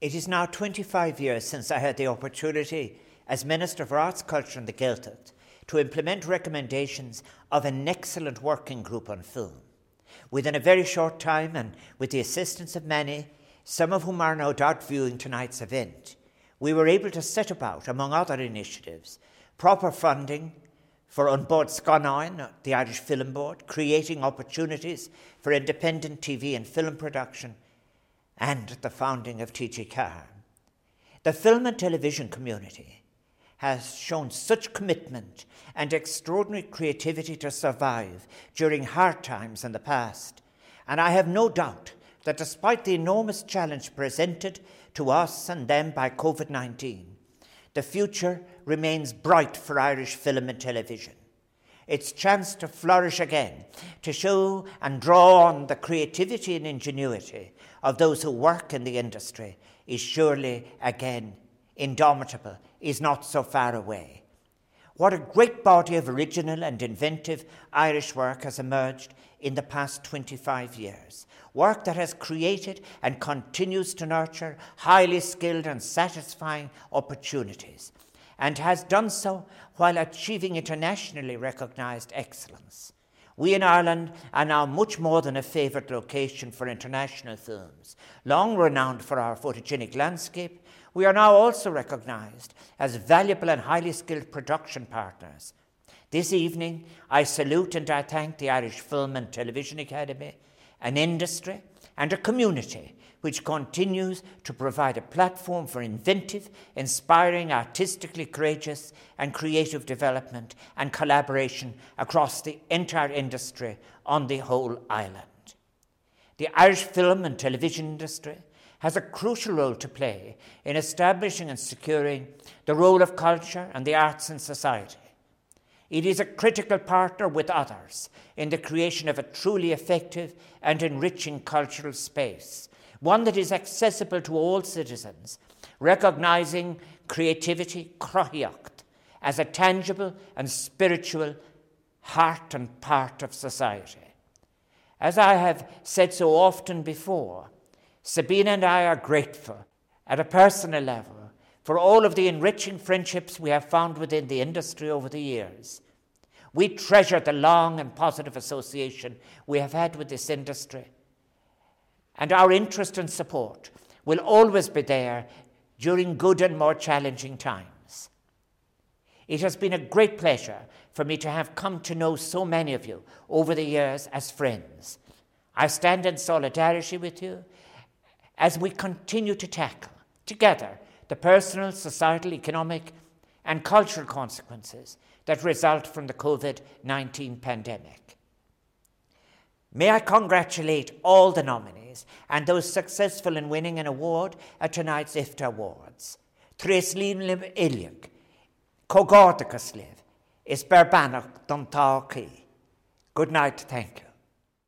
It is now 25 years since I had the opportunity, as Minister for Arts, Culture and the Gaeltacht, to implement recommendations of an excellent working group on film. Within a very short time, and with the assistance of many, some of whom are no doubt viewing tonight's event, we were able to set about, among other initiatives, proper funding for An Bord Scannain, the Irish Film Board, creating opportunities for independent TV and film production, and the founding of TG. The film and television community has shown such commitment and extraordinary creativity to survive during hard times in the past, and I have no doubt that despite the enormous challenge presented to us and them by COVID 19, the future remains bright for Irish film and television its chance to flourish again, to show and draw on the creativity and ingenuity of those who work in the industry, is surely again indomitable, is not so far away. What a great body of original and inventive Irish work has emerged in the past 25 years. Work that has created and continues to nurture highly skilled and satisfying opportunities and has done so while achieving internationally recognised excellence. We in Ireland are now much more than a favoured location for international films. Long renowned for our photogenic landscape, we are now also recognised as valuable and highly skilled production partners. This evening, I salute and I thank the Irish Film and Television Academy, an industry, and a community which continues to provide a platform for inventive, inspiring, artistically courageous, and creative development and collaboration across the entire industry on the whole island. The Irish film and television industry has a crucial role to play in establishing and securing the role of culture and the arts in society. It is a critical partner with others in the creation of a truly effective and enriching cultural space one that is accessible to all citizens, recognizing creativity, cruthaitheacht, as a tangible and spiritual heart and part of society. As I have said so often before, Sabina and I are grateful at a personal level for all of the enriching friendships we have found within the industry over the years. We treasure the long and positive association we have had with this industry and our interest and support will always be there during good and more challenging times. It has been a great pleasure for me to have come to know so many of you over the years as friends. I stand in solidarity with you as we continue to tackle together the personal, societal, economic, and cultural consequences that result from the COVID 19 pandemic. May I congratulate all the nominees and those successful in winning an award at tonight's IFTA Awards. Tres lín lim iliag, cogardacus liv, is berbanach don Good night, thank you.